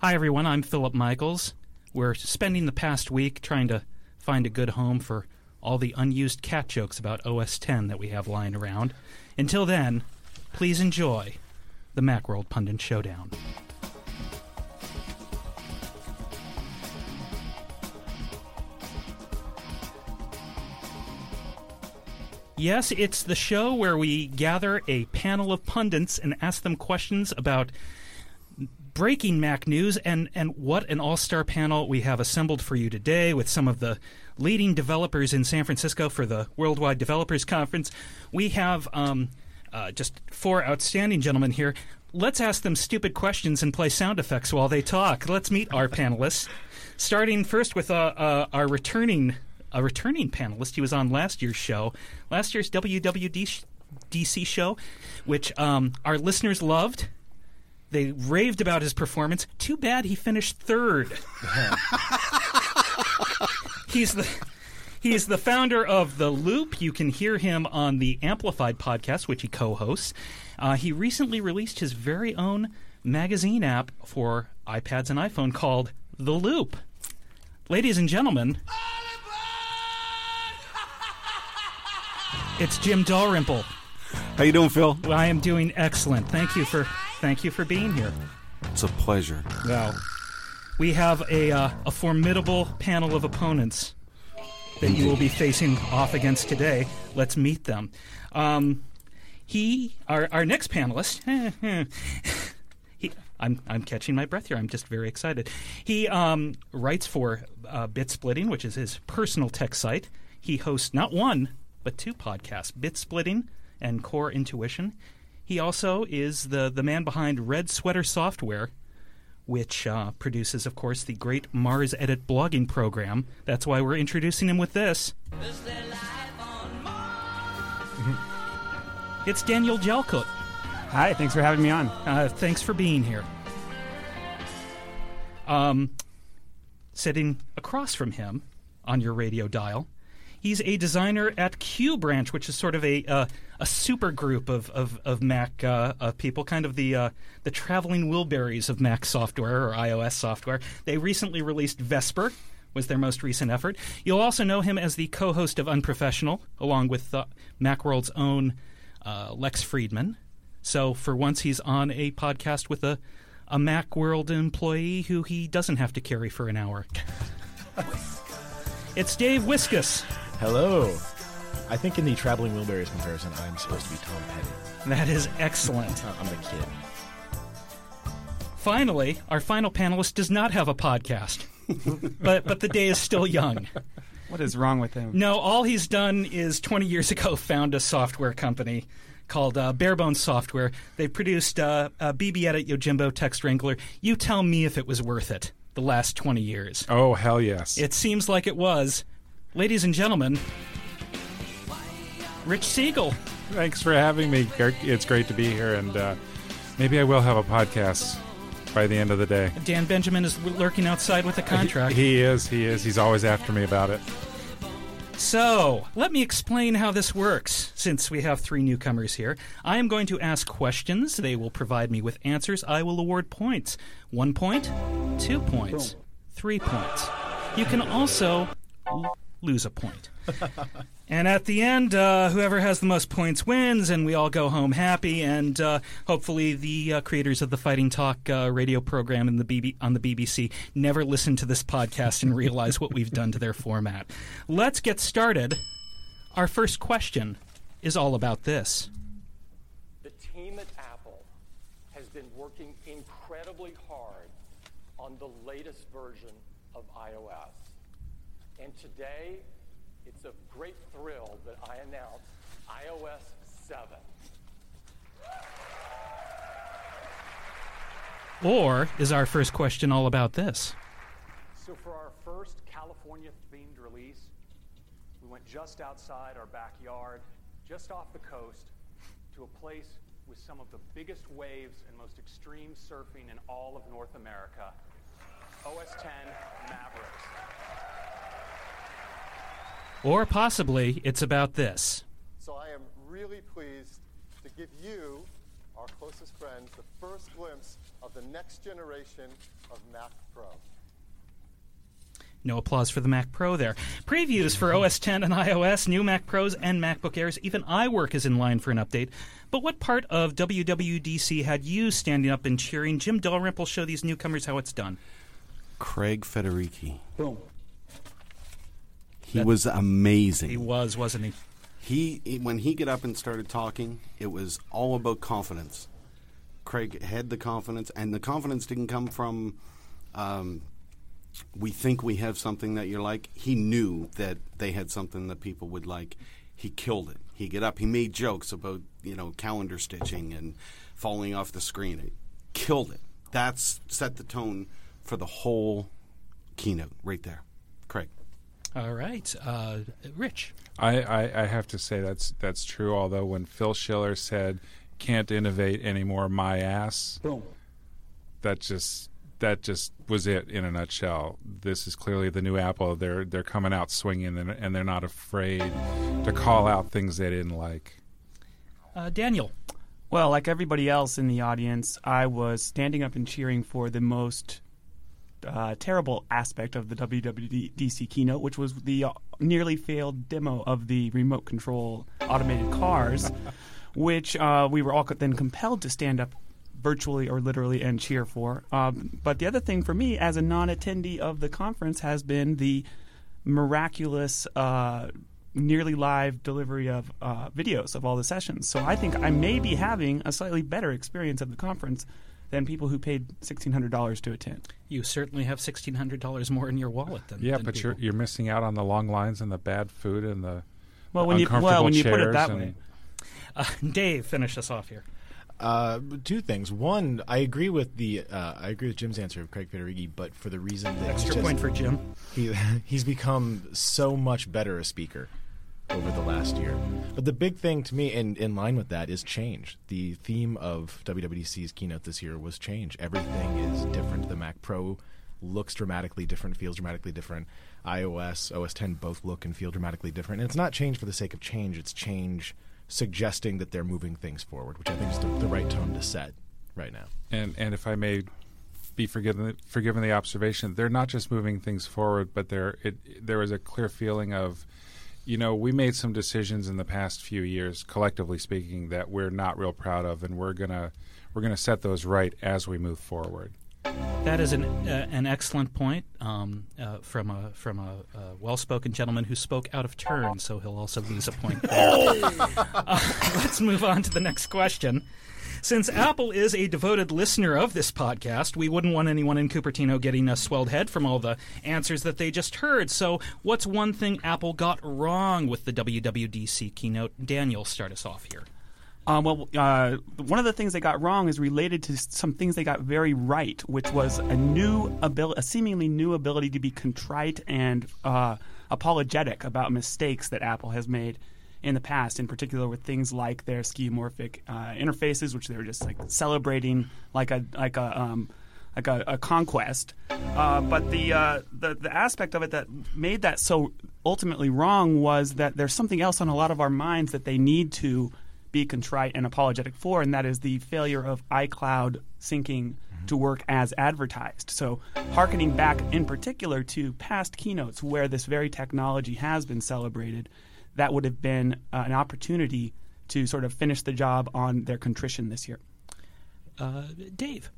Hi, everyone. I'm Philip Michaels. We're spending the past week trying to find a good home for all the unused cat jokes about OS 10 that we have lying around. Until then, please enjoy the Macworld Pundit Showdown. Yes, it's the show where we gather a panel of pundits and ask them questions about breaking Mac news and, and what an all star panel we have assembled for you today with some of the leading developers in San Francisco for the Worldwide Developers Conference. We have um, uh, just four outstanding gentlemen here. Let's ask them stupid questions and play sound effects while they talk. Let's meet our panelists. Starting first with uh, uh, our returning a returning panelist. He was on last year's show, last year's WWDC show, which um, our listeners loved. They raved about his performance. Too bad he finished third. he's the he's the founder of the Loop. You can hear him on the Amplified podcast, which he co-hosts. Uh, he recently released his very own magazine app for iPads and iPhone called The Loop. Ladies and gentlemen. It's Jim Dalrymple. How you doing, Phil? I am doing excellent. Thank you for thank you for being here. It's a pleasure. Well, we have a uh, a formidable panel of opponents that you will be facing off against today. Let's meet them. Um, he, our our next panelist. he, I'm I'm catching my breath here. I'm just very excited. He um, writes for uh, BitSplitting, which is his personal tech site. He hosts not one but two podcasts, BitSplitting and Core Intuition. He also is the, the man behind Red Sweater Software, which uh, produces, of course, the great MarsEdit blogging program. That's why we're introducing him with this. it's Daniel Jalkut. Hi, thanks for having me on. Uh, thanks for being here. Um, sitting across from him on your radio dial He's a designer at Q Branch, which is sort of a uh, a super group of of, of Mac uh, people, kind of the uh, the traveling Wilburys of Mac software or iOS software. They recently released Vesper. Was their most recent effort. You'll also know him as the co-host of Unprofessional, along with uh, Macworld's own uh, Lex Friedman. So for once, he's on a podcast with a a Macworld employee who he doesn't have to carry for an hour. it's Dave Wiskus. Hello. I think in the traveling Wilburys comparison, I'm supposed to be Tom Petty. That is excellent. I'm the kid. Finally, our final panelist does not have a podcast, but but the day is still young. What is wrong with him? No, all he's done is 20 years ago found a software company called uh, Bare Bones Software. They produced uh, uh, BBEdit, Yojimbo, TextWrangler. You tell me if it was worth it. The last 20 years. Oh hell yes! It seems like it was. Ladies and gentlemen, Rich Siegel. Thanks for having me. It's great to be here, and uh, maybe I will have a podcast by the end of the day. Dan Benjamin is lurking outside with a contract. He, he is. He is. He's always after me about it. So, let me explain how this works since we have three newcomers here. I am going to ask questions. They will provide me with answers. I will award points. One point, two points, three points. You can also lose a point. and at the end, uh, whoever has the most points wins, and we all go home happy. And uh, hopefully, the uh, creators of the Fighting Talk uh, radio program the BB- on the BBC never listen to this podcast and realize what we've done to their format. Let's get started. Our first question is all about this. The team at Apple has been working incredibly hard on the latest version of iOS. And today, it's a great thrill that I announce iOS 7. Or is our first question all about this? So, for our first California themed release, we went just outside our backyard, just off the coast, to a place with some of the biggest waves and most extreme surfing in all of North America OS 10 Mavericks. Or possibly it's about this. So I am really pleased to give you, our closest friends, the first glimpse of the next generation of Mac Pro. No applause for the Mac Pro there. Previews for OS 10 and iOS, new Mac Pros and MacBook Airs. Even iWork is in line for an update. But what part of WWDC had you standing up and cheering? Jim Dalrymple show these newcomers how it's done. Craig Federighi. Boom. He that, was amazing. He was, wasn't he? He, he when he got up and started talking, it was all about confidence. Craig had the confidence, and the confidence didn't come from. Um, we think we have something that you like. He knew that they had something that people would like. He killed it. He get up. He made jokes about you know calendar stitching and falling off the screen. It killed it. That's set the tone for the whole keynote right there. Craig. All right, uh, Rich. I, I, I, have to say that's that's true. Although when Phil Schiller said, "Can't innovate anymore, my ass," Boom. that just that just was it in a nutshell. This is clearly the new Apple. They're they're coming out swinging, and, and they're not afraid to call out things they didn't like. Uh, Daniel. Well, like everybody else in the audience, I was standing up and cheering for the most uh, terrible aspect of the WWDC keynote, which was the uh, nearly failed demo of the remote control automated cars, which uh, we were all then compelled to stand up virtually or literally and cheer for. Um, but the other thing for me, as a non-attendee of the conference, has been the miraculous. Uh, nearly live delivery of uh, videos of all the sessions. So I think I may be having a slightly better experience of the conference than people who paid sixteen hundred dollars to attend. You certainly have sixteen hundred dollars more in your wallet than yeah, than but people. you're you're missing out on the long lines and the bad food and the well the when you well when you put it that way. Uh, Dave, finish us off here. Uh, two things. One, I agree with the uh, I agree with Jim's answer of Craig Federighi, but for the reason that extra just, point for Jim. He he's become so much better a speaker over the last year. But the big thing to me, in in line with that, is change. The theme of WWDC's keynote this year was change. Everything is different. The Mac Pro looks dramatically different, feels dramatically different. iOS, OS 10 both look and feel dramatically different. And it's not change for the sake of change. It's change suggesting that they're moving things forward, which I think is the, the right tone to set right now. And and if I may be forgiven forgiven the observation, they're not just moving things forward, but there it there is a clear feeling of you know, we made some decisions in the past few years, collectively speaking, that we're not real proud of, and we're gonna we're gonna set those right as we move forward. That is an uh, an excellent point um, uh, from a from a, a well-spoken gentleman who spoke out of turn, so he'll also lose a point. uh, let's move on to the next question. Since Apple is a devoted listener of this podcast, we wouldn't want anyone in Cupertino getting a swelled head from all the answers that they just heard. So, what's one thing Apple got wrong with the WWDC keynote? Daniel, start us off here. Uh, well, uh, one of the things they got wrong is related to some things they got very right, which was a new ability, a seemingly new ability to be contrite and uh, apologetic about mistakes that Apple has made in the past, in particular with things like their skeuomorphic uh, interfaces, which they were just like celebrating like a like a um, like a, a conquest. Uh, but the, uh, the the aspect of it that made that so ultimately wrong was that there's something else on a lot of our minds that they need to be contrite and apologetic for, and that is the failure of iCloud syncing to work as advertised. So, harkening back in particular to past keynotes where this very technology has been celebrated, that would have been uh, an opportunity to sort of finish the job on their contrition this year. Uh, Dave.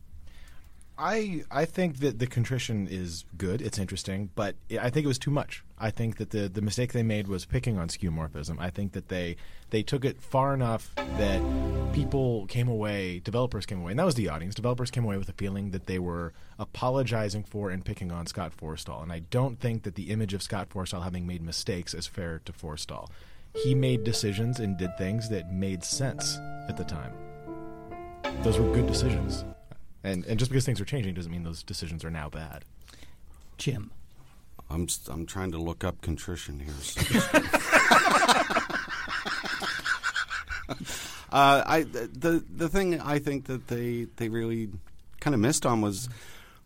I I think that the contrition is good. It's interesting, but I think it was too much. I think that the the mistake they made was picking on skeuomorphism. I think that they they took it far enough that people came away, developers came away, and that was the audience. Developers came away with a feeling that they were apologizing for and picking on Scott Forstall. And I don't think that the image of Scott Forstall having made mistakes is fair to Forstall. He made decisions and did things that made sense at the time. Those were good decisions. And and just because things are changing doesn't mean those decisions are now bad. Jim. I'm I'm trying to look up contrition here. uh, I the the thing I think that they they really kind of missed on was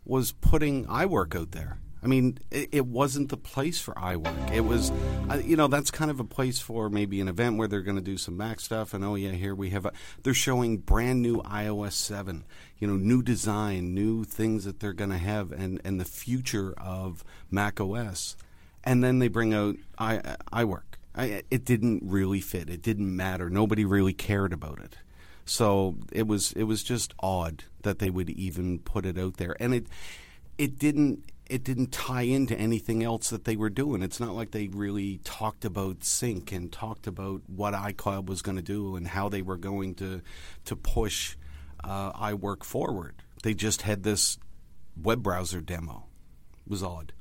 was putting iWork out there. I mean, it, it wasn't the place for iWork. It was, uh, you know, that's kind of a place for maybe an event where they're going to do some Mac stuff. And oh yeah, here we have a. They're showing brand new iOS seven. You know, new design, new things that they're going to have, and and the future of Mac OS. And then they bring out i iWork. I, it didn't really fit. It didn't matter. Nobody really cared about it. So it was it was just odd that they would even put it out there, and it it didn't it didn't tie into anything else that they were doing. It's not like they really talked about sync and talked about what iCloud was going to do and how they were going to to push uh, iWork forward. They just had this web browser demo. It was odd.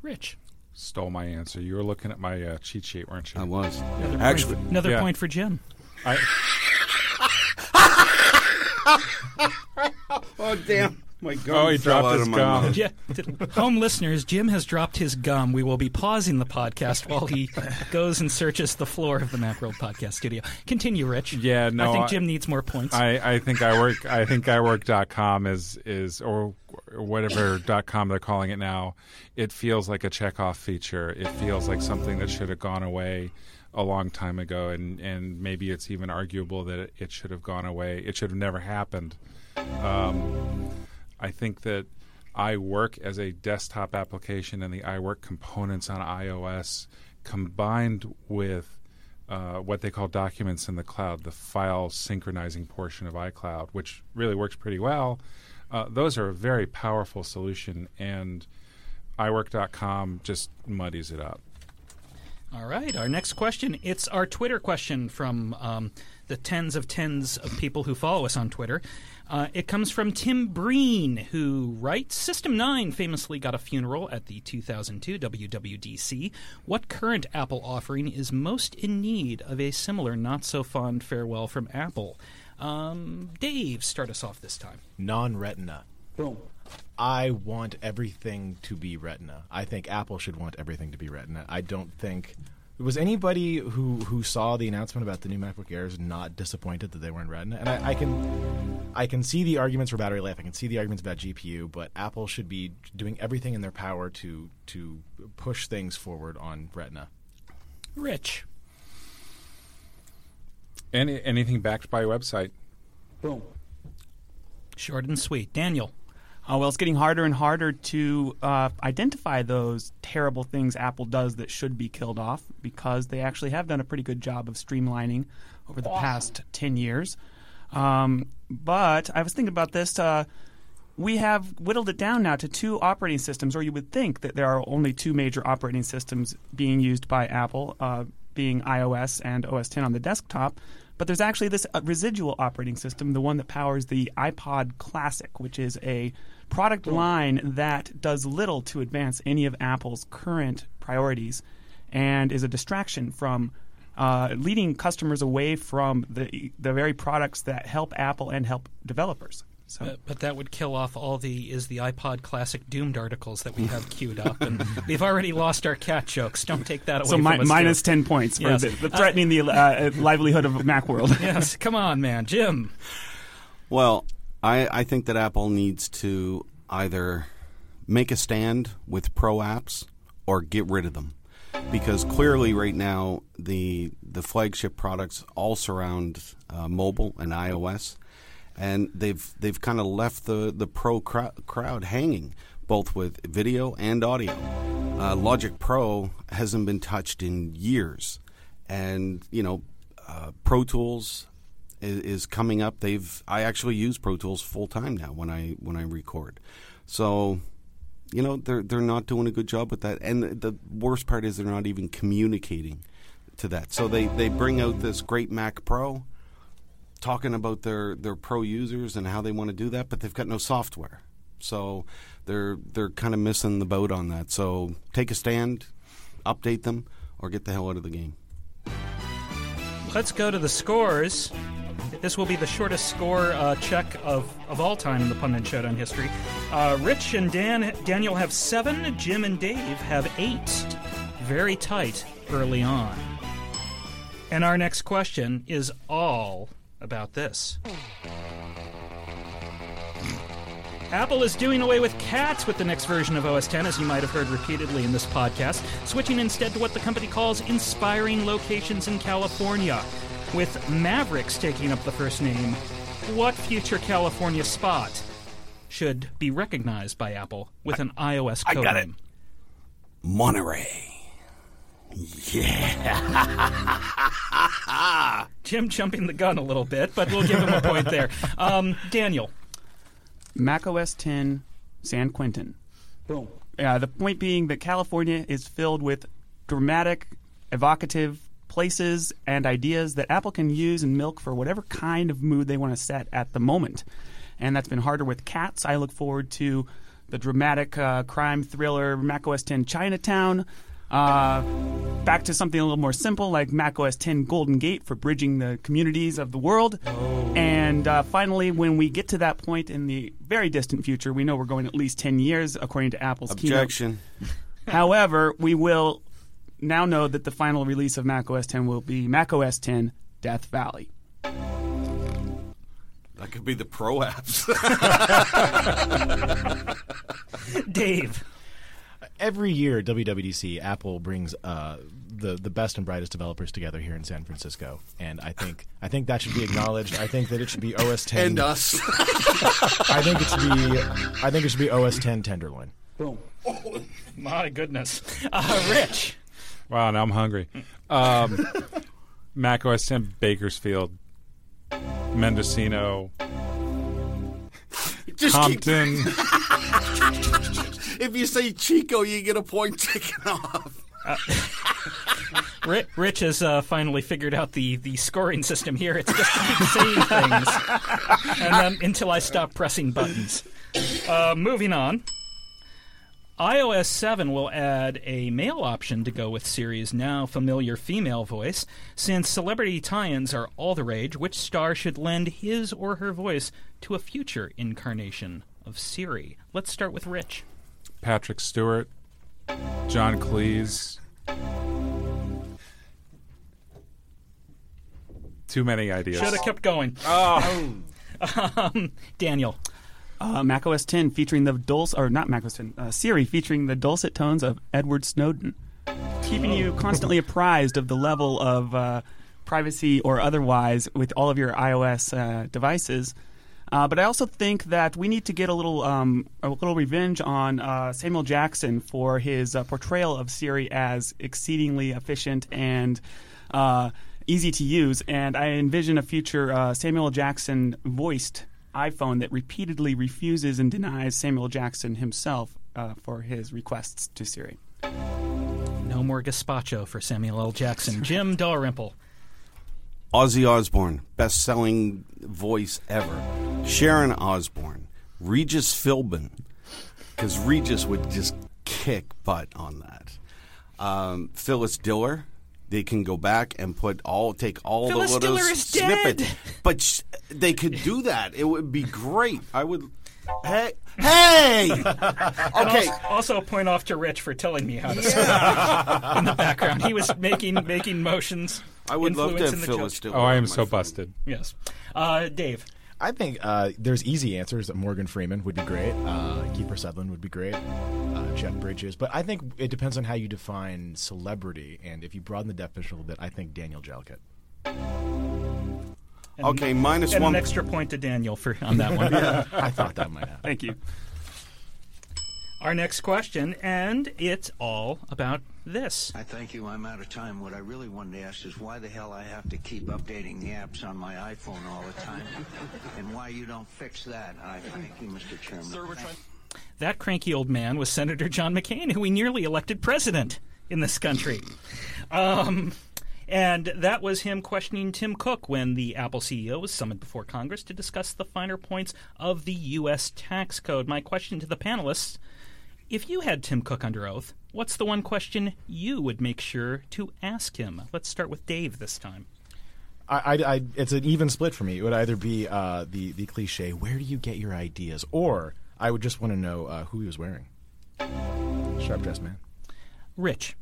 Rich. Stole my answer. You were looking at my uh, cheat sheet, weren't you? I was Another actually. point, another yeah. point for Jim. I, Oh damn! My gum oh, he fell dropped out his of gum. Yeah, home listeners, Jim has dropped his gum. We will be pausing the podcast while he goes and searches the floor of the Macworld podcast studio. Continue, Rich. Yeah, no, I think I- Jim needs more points. I, I think I work. I think iWork.com is is or whatever dot com they're calling it now. It feels like a checkoff feature. It feels like something that should have gone away a long time ago, and and maybe it's even arguable that it, it should have gone away. It should have never happened. Um, I think that iWork as a desktop application and the iWork components on iOS combined with uh, what they call documents in the cloud, the file synchronizing portion of iCloud, which really works pretty well. Uh, those are a very powerful solution, and iWork.com just muddies it up. All right, our next question. It's our Twitter question from um, the tens of tens of people who follow us on Twitter. Uh, it comes from Tim Breen, who writes System 9 famously got a funeral at the 2002 WWDC. What current Apple offering is most in need of a similar not so fond farewell from Apple? Um, Dave, start us off this time. Non-retina. Boom. I want everything to be Retina. I think Apple should want everything to be Retina. I don't think was anybody who who saw the announcement about the new MacBook Airs not disappointed that they weren't Retina. And I, I can I can see the arguments for battery life. I can see the arguments about GPU, but Apple should be doing everything in their power to to push things forward on Retina. Rich. Any anything backed by a website. Boom. Short and sweet. Daniel. Uh, well, it's getting harder and harder to uh, identify those terrible things Apple does that should be killed off because they actually have done a pretty good job of streamlining over the past 10 years. Um, but I was thinking about this. Uh, we have whittled it down now to two operating systems, or you would think that there are only two major operating systems being used by Apple, uh, being iOS and OS 10 on the desktop. But there's actually this uh, residual operating system, the one that powers the iPod Classic, which is a product line that does little to advance any of Apple's current priorities and is a distraction from uh, leading customers away from the the very products that help Apple and help developers. So Uh, but that would kill off all the is the iPod Classic doomed articles that we have queued up, and we've already lost our cat jokes. Don't take that away so from mi- us. minus Joe. ten points for Yes. the, the threatening the uh, livelihood of MacWorld. yes, come on, man, Jim. Well, I, I think that Apple needs to either make a stand with pro apps or get rid of them. Because clearly, right now, the the flagship products all surround uh, mobile and iOS, and they've they've kind of left the the pro crowd, hanging, both with video and audio. Uh, Logic Pro hasn't been touched in years, and you know, uh, Pro Tools is, is coming up. They've I actually use Pro Tools full time now when I when I record. So, you know, they're they're not doing a good job with that. And the, the worst part is they're not even communicating to that. So they they bring out this great Mac Pro talking about their their pro users and how they want to do that, but they've got no software. So they're they're kind of missing the boat on that. So take a stand, update them, or get the hell out of the game. Let's go to the scores. This will be the shortest score uh, check of, of all time in the Pundit Showdown history. Uh, Rich and Dan Daniel have seven. Jim and Dave have eight. Very tight early on. And our next question is all about this. Apple is doing away with cats with the next version of OS 10, as you might have heard repeatedly in this podcast, switching instead to what the company calls inspiring locations in California. With Mavericks taking up the first name, what future California spot should be recognized by Apple with an iOS code I code got it. name? Monterey. Jim jumping the gun a little bit, but we'll give him a point there. Um, Daniel. Mac OS 10 San Quentin. Boom. Uh, the point being that California is filled with dramatic, evocative places and ideas that Apple can use and milk for whatever kind of mood they want to set at the moment. And that's been harder with cats. I look forward to the dramatic uh, crime thriller Mac OS 10 Chinatown. Uh, back to something a little more simple like Mac OS 10 Golden Gate for bridging the communities of the world. And uh, finally, when we get to that point in the very distant future, we know we're going at least 10 years according to Apple's keynote. Objection. However, we will now know that the final release of Mac OS 10 will be Mac OS 10 Death Valley. That could be the pro apps. Dave. Every year, at WWDC, Apple brings uh, the the best and brightest developers together here in San Francisco, and I think I think that should be acknowledged. I think that it should be OS 10. and us. I think it should be I think it should be OS 10 Tenderloin. Boom. My goodness. Uh, Rich. Wow, now I'm hungry. Um, Mac OS 10 Bakersfield, Mendocino, Just keep, Compton. if you say Chico, you get a point taken off. Ri- Rich has uh, finally figured out the, the scoring system here. It's just keep saying things, and then until I stop pressing buttons. Uh, moving on. iOS 7 will add a male option to go with Siri's now familiar female voice. Since celebrity tie-ins are all the rage, which star should lend his or her voice to a future incarnation of Siri? Let's start with Rich. Patrick Stewart, John Cleese. Too many ideas. Should have kept going. Oh, Um, Daniel. Uh, Mac OS 10 featuring the dulcet, or not Mac OS 10, uh, Siri featuring the dulcet tones of Edward Snowden, keeping you constantly apprised of the level of uh, privacy or otherwise with all of your iOS uh, devices. Uh, but I also think that we need to get a little um, a little revenge on uh, Samuel Jackson for his uh, portrayal of Siri as exceedingly efficient and uh, easy to use. And I envision a future uh, Samuel Jackson voiced iPhone that repeatedly refuses and denies Samuel Jackson himself uh, for his requests to Siri. No more gazpacho for Samuel L. Jackson. Jim Dalrymple. Ozzy Osbourne, best selling voice ever. Sharon Osbourne, Regis Philbin, because Regis would just kick butt on that. Um, Phyllis Diller, they can go back and put all take all Phyllis the little Diller is snippet, dead. but sh- they could do that. It would be great. I would. Hey, hey. Okay, Also, also point off to Rich for telling me how to speak in the background. He was making making motions. I would love to have the Phyllis jokes. Diller. oh, I am so friend. busted. Yes. Uh, Dave. I think uh, there's easy answers. Morgan Freeman would be great. Uh, Kiefer Sutherland would be great. Uh, Jeff Bridges. But I think it depends on how you define celebrity. And if you broaden the definition a little bit, I think Daniel Jalkut. And, Okay, minus and one. an extra point to Daniel for on that one. I thought that might happen. Thank you. Our next question, and it's all about this. I thank you. I'm out of time. What I really wanted to ask is why the hell I have to keep updating the apps on my iPhone all the time, and why you don't fix that. I thank you, Mr. Chairman. That cranky old man was Senator John McCain, who we nearly elected president in this country. Um, and that was him questioning Tim Cook when the Apple CEO was summoned before Congress to discuss the finer points of the U.S. tax code. My question to the panelists if you had Tim Cook under oath, what's the one question you would make sure to ask him? Let's start with Dave this time. I, I, I, it's an even split for me. It would either be uh, the the cliche, "Where do you get your ideas?" or I would just want to know uh, who he was wearing. Sharp dressed man. Rich.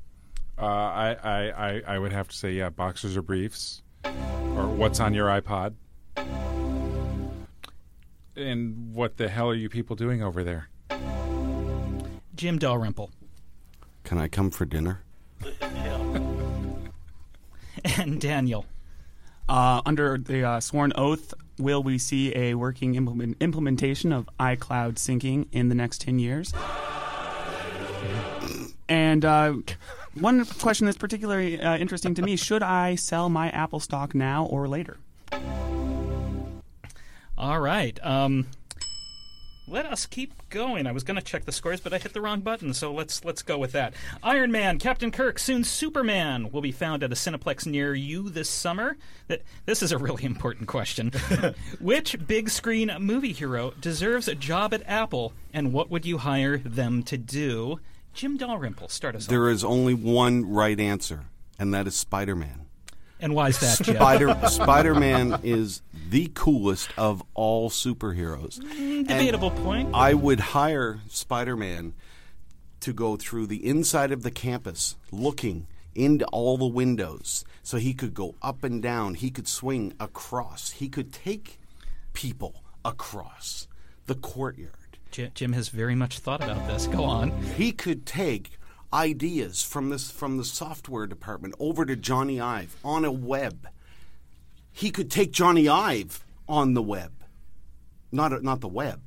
Uh, I, I, I, I would have to say, yeah, boxers or briefs, or what's on your iPod. And what the hell are you people doing over there? Jim Dalrymple. Can I come for dinner? And Daniel. Uh, under the uh, sworn oath, will we see a working implement- implementation of iCloud syncing in the next 10 years? And uh, one question that's particularly uh, interesting to me should I sell my Apple stock now or later? All right. Um, let us keep going. I was going to check the scores, but I hit the wrong button, so let's let's go with that. Iron Man, Captain Kirk, soon Superman will be found at a Cineplex near you this summer. This is a really important question. Which big screen movie hero deserves a job at Apple, and what would you hire them to do? Jim Dalrymple, start us off. There is only one right answer, and that is Spider Man. And why is that, Jim? Spider Spider Man is the coolest of all superheroes. Mm, Debatable point. I would hire Spider Man to go through the inside of the campus looking into all the windows so he could go up and down. He could swing across. He could take people across the courtyard. Jim has very much thought about this. Go on. He could take ideas from this from the software department over to Jony Ive on a web. He could take Jony Ive on the web, not not the web,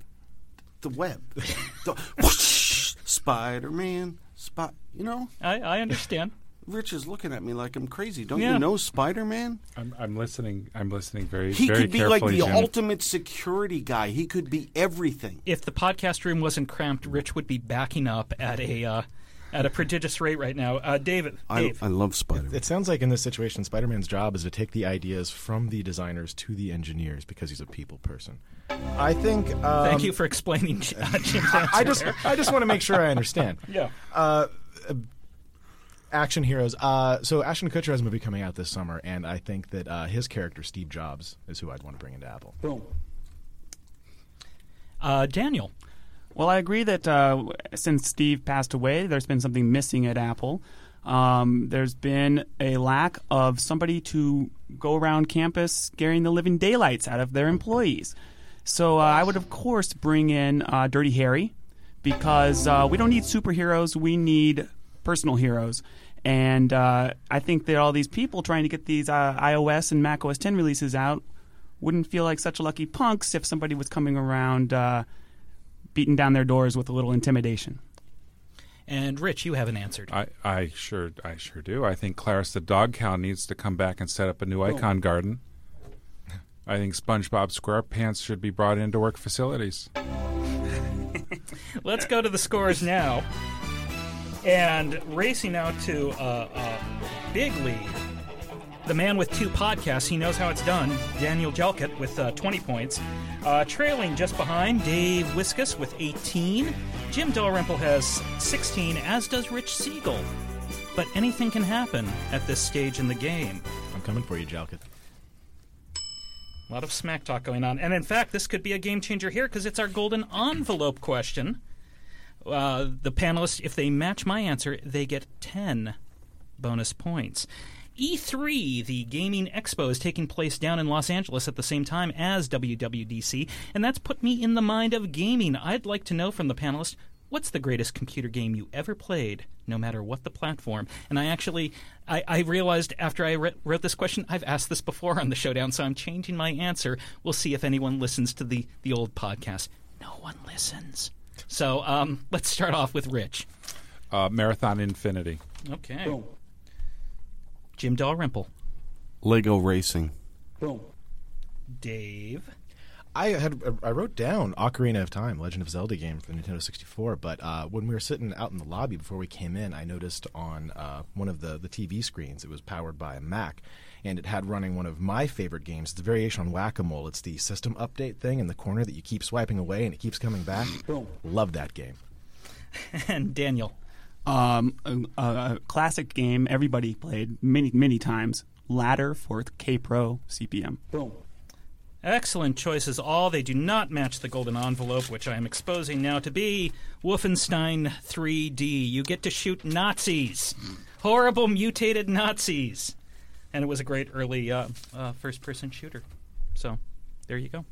the web. the, whoosh, Spider-Man, spot. You know, I, I understand. Rich is looking at me like I'm crazy. Don't Yeah. you know Spider-Man? I'm, I'm listening. I'm listening very, He very could be like the Jim. ultimate security guy. He could be everything. if the podcast room wasn't cramped, Rich would be backing up at a uh, at a prodigious rate right now. Uh, David, I, Dave, I love Spider-Man. It sounds like in this situation, Spider Man's job is to take the ideas from the designers to the engineers because he's a people person. I think. Um, thank you for explaining uh, I just. I just want to make sure I understand. yeah. Uh, uh, action heroes. Uh, so Ashton Kutcher has a movie coming out this summer, and I think that uh, his character Steve Jobs is who I'd want to bring into Apple. Boom. Uh, Daniel, Well, I agree that uh, since Steve passed away, there's been something missing at Apple. Um, there's been a lack of somebody to go around campus scaring the living daylights out of their employees. So uh, I would, of course, bring in uh, Dirty Harry because uh, we don't need superheroes, we need personal heroes. And uh, I think that all these people trying to get these uh, iOS and Mac OS 10 releases out wouldn't feel like such lucky punks if somebody was coming around uh, beating down their doors with a little intimidation. and Rich, you haven't answered. I, I sure, I sure do. I think Clarus the dog cow needs to come back and set up a new icon garden. I think SpongeBob SquarePants should be brought into work facilities. Let's go to the scores now. And racing out to uh, uh, big lead. The man with two podcasts, he knows how it's done. Daniel Jalkut with uh, 20 points. Uh, trailing just behind, Dave Wiskus with 18. Jim Dalrymple has 16, as does Rich Siegel. But anything can happen at this stage in the game. I'm coming for you, Jalkut. A lot of smack talk going on. And in fact, this could be a game changer here because it's our golden envelope question. Uh, the panelists, if they match my answer, they get 10 bonus points. E3, the gaming expo, is taking place down in Los Angeles at the same time as WWDC, and that's put me in the mind of gaming. I'd like to know from the panelists what's the greatest computer game you ever played, no matter what the platform? And I actually, I, I realized after I re- wrote this question, I've asked this before on the showdown, so I'm changing my answer. We'll see if anyone listens to the the old podcast. No one listens. So um, let's start off with Rich. Uh, Marathon Infinity. Okay. Boom. Jim Dalrymple. Lego racing. Boom. Dave. I had I wrote down Ocarina of Time, Legend of Zelda game for the Nintendo 64. But uh, when we were sitting out in the lobby before we came in, I noticed on uh, one of the the TV screens it was powered by a Mac, and it had running one of my favorite games. It's a variation on Whack a Mole. It's the system update thing in the corner that you keep swiping away and it keeps coming back. Boom. Love that game. and Daniel. Um, a, a classic game everybody played many, many times. Ladder for K Pro CP/M. Boom. Excellent choices, all. They do not match the golden envelope, which I am exposing now to be Wolfenstein 3D. You get to shoot Nazis, horrible mutated Nazis, and it was a great early uh, uh, first-person shooter. So, there you go.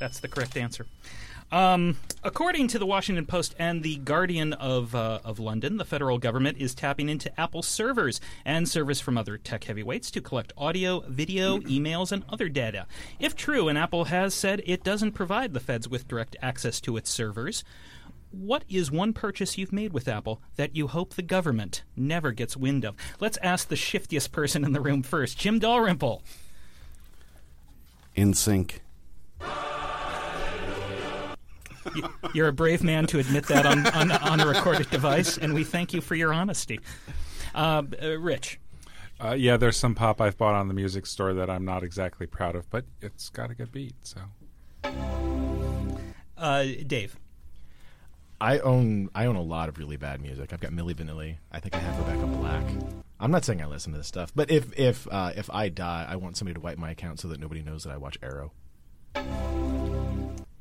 That's the correct answer. Um, according to the Washington Post and the Guardian of uh, of London, the federal government is tapping into Apple servers and servers from other tech heavyweights to collect audio, video, emails, and other data. If true, and Apple has said it doesn't provide the feds with direct access to its servers, what is one purchase you've made with Apple that you hope the government never gets wind of? Let's ask the shiftiest person in the room first, Jim Dalrymple. NSYNC. You- You're a brave man to admit that on, on, on a recorded device, and we thank you for your honesty. Uh, uh, Rich, Uh, yeah, there's some pop I've bought on the music store that I'm not exactly proud of, but it's got a good beat. So uh, Dave, I own I own a lot of really bad music. I've got Milli Vanilli. I think I have Rebecca Black. I'm not saying I listen to this stuff, but if if uh, if I die, I want somebody to wipe my account so that nobody knows that I watch Arrow.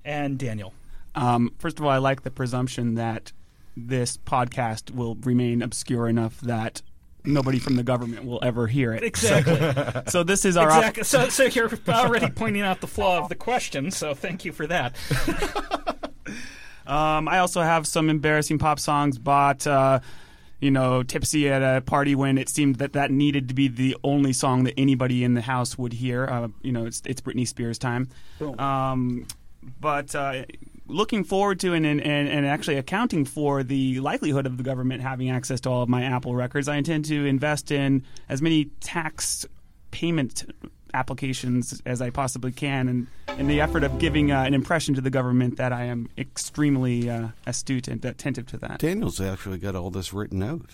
and Daniel. Um, first of all, I like the presumption that this podcast will remain obscure enough that nobody from the government will ever hear it. Exactly. So this is our op- exactly. So, so you're already pointing out the flaw of the question, so thank you for that. Um, I also have some embarrassing pop songs bought, uh, you know, tipsy at a party when it seemed that that needed to be the only song that anybody in the house would hear. Uh, you know, it's, it's Britney Spears time. Um, but uh, looking forward to and, and, and actually accounting for the likelihood of the government having access to all of my Apple records, I intend to invest in as many tax payment applications as I possibly can, and in the effort of giving uh, an impression to the government that I am extremely uh, astute and attentive to that. Daniel's actually got all this written out.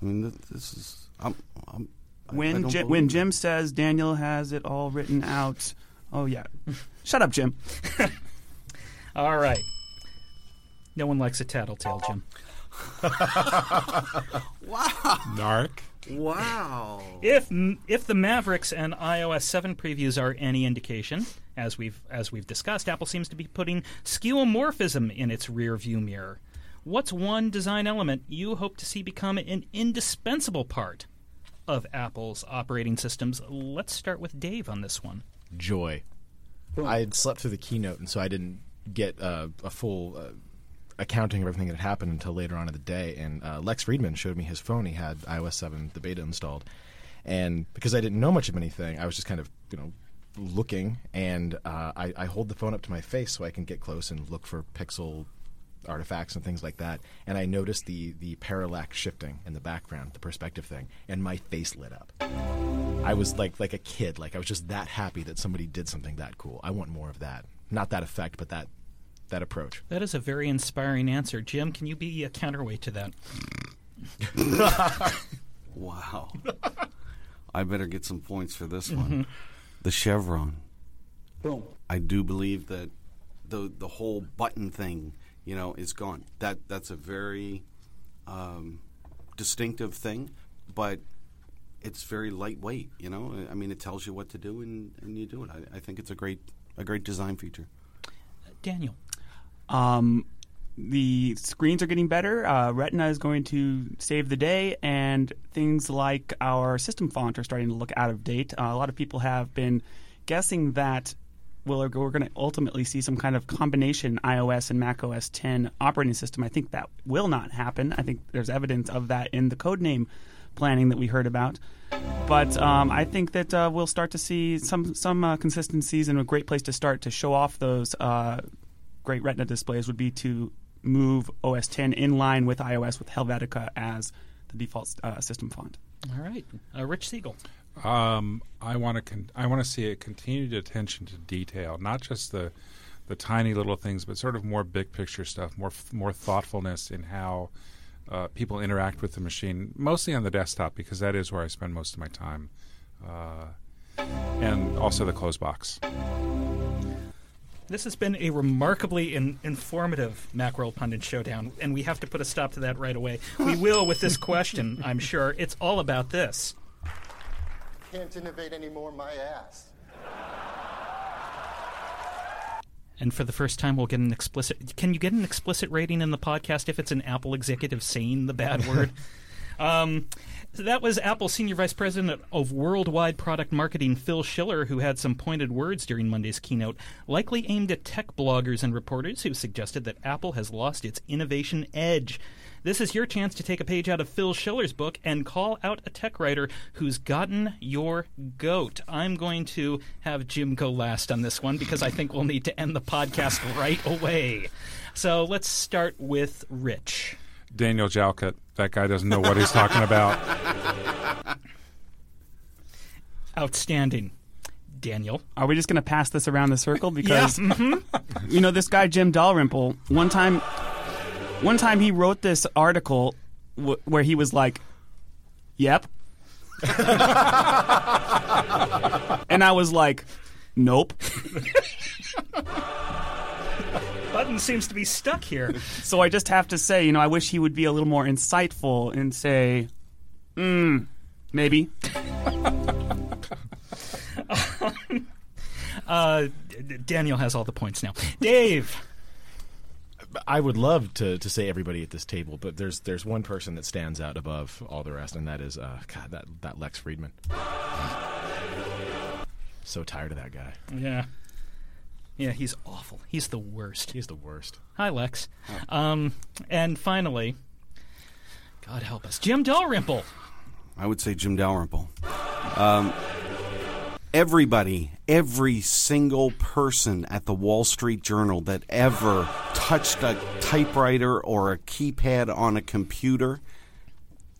I mean, this is. I'm, I'm, When Jim, when. Jim says Daniel has it all written out, oh yeah, shut up, Jim. All right. No one likes a tattletale, Jim. Wow. Narc. Wow. If if the Mavericks and iOS 7 previews are any indication, as we've as we've discussed, Apple seems to be putting skeuomorphism in its rear view mirror. What's one design element you hope to see become an indispensable part of Apple's operating systems? Let's start with Dave on this one. Joy. I had slept through the keynote, and so I didn't get uh, a full uh, accounting of everything that had happened until later on in the day. And uh, Lex Friedman showed me his phone. He had iOS 7, the beta installed, and because I didn't know much of anything, I was just kind of you know looking, and uh, I, I hold the phone up to my face so I can get close and look for pixel artifacts and things like that. And I noticed the the parallax shifting in the background, the perspective thing, and my face lit up. I was like like a kid. Like I was just that happy that somebody did something that cool. I want more of that. Not that effect, but that that approach. That is a very inspiring answer. Jim, can you be a counterweight to that? Wow. I better get some points for this one. The chevron. Boom. I do believe that the the whole button thing, you know, is gone. That that's a very um, distinctive thing, but it's very lightweight. You know, I mean, it tells you what to do and, and you do it. I, I think it's a great a great design feature. Daniel. Um, the screens are getting better. Uh, Retina is going to save the day, and things like our system font are starting to look out of date. Uh, a lot of people have been guessing that well, we're going to ultimately see some kind of combination iOS and Mac OS 10 operating system. I think that will not happen. I think there's evidence of that in the codename planning that we heard about. But um, I think that uh, we'll start to see some some uh, consistencies, and a great place to start to show off those uh, great Retina displays would be to move OS 10 in line with iOS with Helvetica as the default uh, system font. All right. Uh, Rich Siegel. Um, I want to con- I want to see a continued attention to detail, not just the the tiny little things, but sort of more big picture stuff, more f- more thoughtfulness in how uh, people interact with the machine, mostly on the desktop because that is where I spend most of my time, uh, and also the close box. This has been a remarkably in, informative Macworld Pundit Showdown, and we have to put a stop to that right away. We will with this question, I'm sure. It's all about this. Can't innovate anymore, my ass. And for the first time, we'll get an explicit. Can you get an explicit rating in the podcast if it's an Apple executive saying the bad word? Um, so that was Apple Senior Vice President of Worldwide Product Marketing Phil Schiller, who had some pointed words during Monday's keynote, likely aimed at tech bloggers and reporters who suggested that Apple has lost its innovation edge. This is your chance to take a page out of Phil Schiller's book and call out a tech writer who's gotten your goat. I'm going to have Jim go last on this one because I think we'll need to end the podcast right away. So let's start with Rich. Daniel Jalkut. That guy doesn't know what he's talking about. Outstanding. Daniel. Are we just going to pass this around the circle? Because mm-hmm. you know this guy Jim Dalrymple. One time, one time he wrote this article w- where he was like, "Yep," and I was like, "Nope." Button seems to be stuck here. So I just have to say, you know, I wish he would be a little more insightful and say, "Hmm, maybe." Uh, Daniel has all the points now. Dave. I would love to, to say everybody at this table, but there's there's one person that stands out above all the rest, and that is uh, God that that Lex Friedman. So tired of that guy. Yeah. Yeah, he's awful. He's the worst. He's the worst. Hi, Lex. Um, and finally, God help us, Jim Dalrymple. I would say Jim Dalrymple. Um, everybody, every single person at the Wall Street Journal that ever touched a typewriter or a keypad on a computer,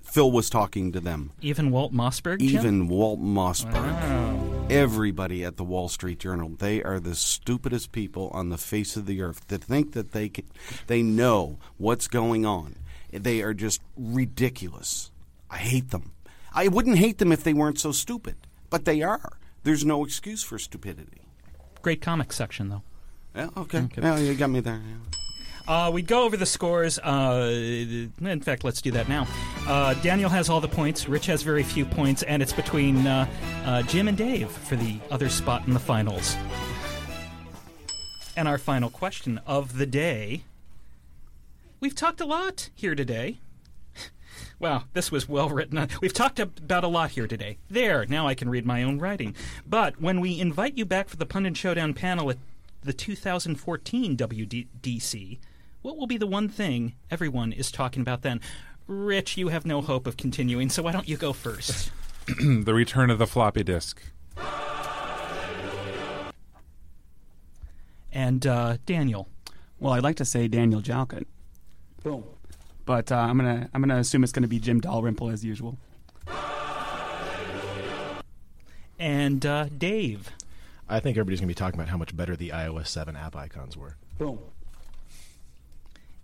Phil was talking to them. Even Walt Mossberg. Jim? Even Walt Mossberg. Everybody at the Wall Street Journal, they are the stupidest people on the face of the earth that think that they can, they know what's going on. They are just ridiculous. I hate them. I wouldn't hate them if they weren't so stupid, but they are. There's no excuse for stupidity. Great comic section, though. Yeah, okay. Yeah, you got me there. yeah. Uh, we go over the scores. Uh, in fact, let's do that now. Uh, Daniel has all the points. Rich has very few points, and it's between uh, uh, Jim and Dave for the other spot in the finals. And our final question of the day. We've talked a lot here today. Wow, this was well written. We've talked about a lot here today. There, now I can read my own writing. But when we invite you back for the Pundit Showdown panel at the 2014 WDC, what will be the one thing everyone is talking about then? Rich, you have no hope of continuing, so why don't you go first? the return of the floppy disk. and uh, Daniel. Well, I'd like to say Daniel Jalkut. Boom. But uh, I'm gonna I'm gonna assume it's gonna be Jim Dalrymple as usual. And uh, Dave. I think everybody's going to be talking about how much better the iOS 7 app icons were. Boom.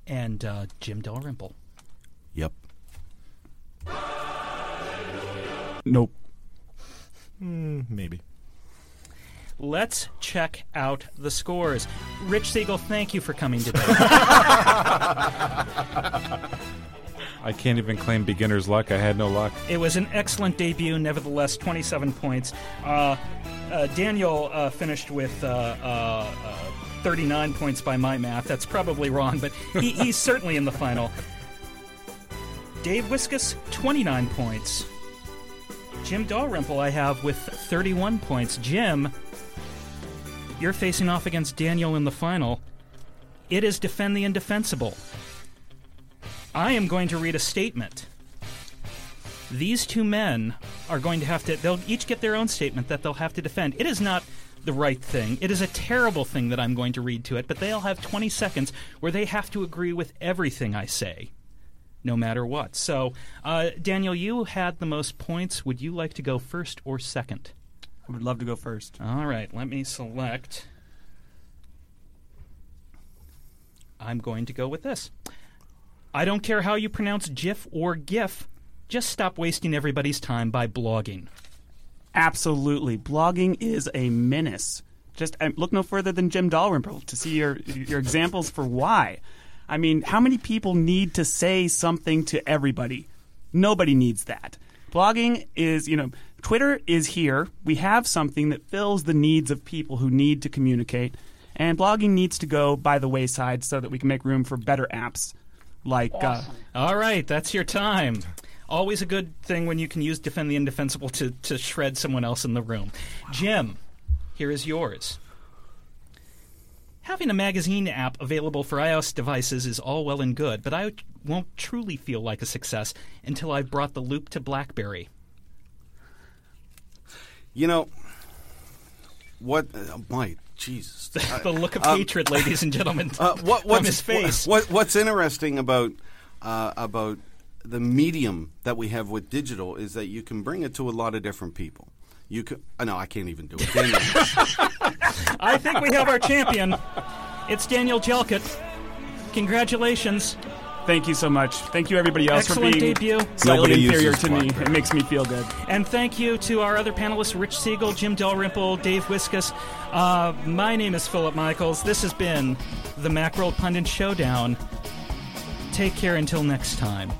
And uh, Jim Dalrymple. Yep. Nope. Mm, maybe. Let's check out the scores. Rich Siegel, thank you for coming today. I can't even claim beginner's luck. I had no luck. it was an excellent debut, nevertheless, 27 points. Uh, uh, Daniel uh, finished with uh, uh, uh, 39 points by my math. That's probably wrong, but he, he's certainly in the final. Dave Wiskus, 29 points. Jim Dalrymple, I have with 31 points. Jim, you're facing off against Daniel in the final. It is defend the indefensible. I am going to read a statement. These two men are going to have to, they'll each get their own statement that they'll have to defend. It is not the right thing. It is a terrible thing that I'm going to read to it, but they'll have 20 seconds where they have to agree with everything I say, no matter what. So, uh, Daniel, you had the most points. Would you like to go first or second? I would love to go first. All right, let me select. I'm going to go with this. I don't care how you pronounce GIF or GIF, just stop wasting everybody's time by blogging. Absolutely, blogging is a menace. Just um, look no further than Jim Dalrymple to see your your examples for why. I mean, how many people need to say something to everybody? Nobody needs that. Blogging is, you know, Twitter is here. We have something that fills the needs of people who need to communicate, and blogging needs to go by the wayside so that we can make room for better apps like uh, All right, that's your time. Always a good thing when you can use defend the indefensible to, to shred someone else in the room. Jim, here is yours. Having a magazine app available for iOS devices is all well and good, but I won't truly feel like a success until I've brought the loop to BlackBerry. You know, what, uh, Mike, Jesus. the look of Um, hatred, ladies and gentlemen, Uh, what, what's, his face. What, what's interesting about uh, about the medium that we have with digital is that you can bring it to a lot of different people. You can. Uh, no, I can't even do it. I think we have our champion. It's Daniel Jalkut. Congratulations. Thank you so much. Thank you, everybody else, Excellent for being debut. slightly Nobody inferior to me. BlackBerry. It makes me feel good. And thank you to our other panelists, Rich Siegel, Jim Dalrymple, Dave Wiskus. Uh, my name is Philip Michaels. This has been the Macworld Pundit Showdown. Take care until next time.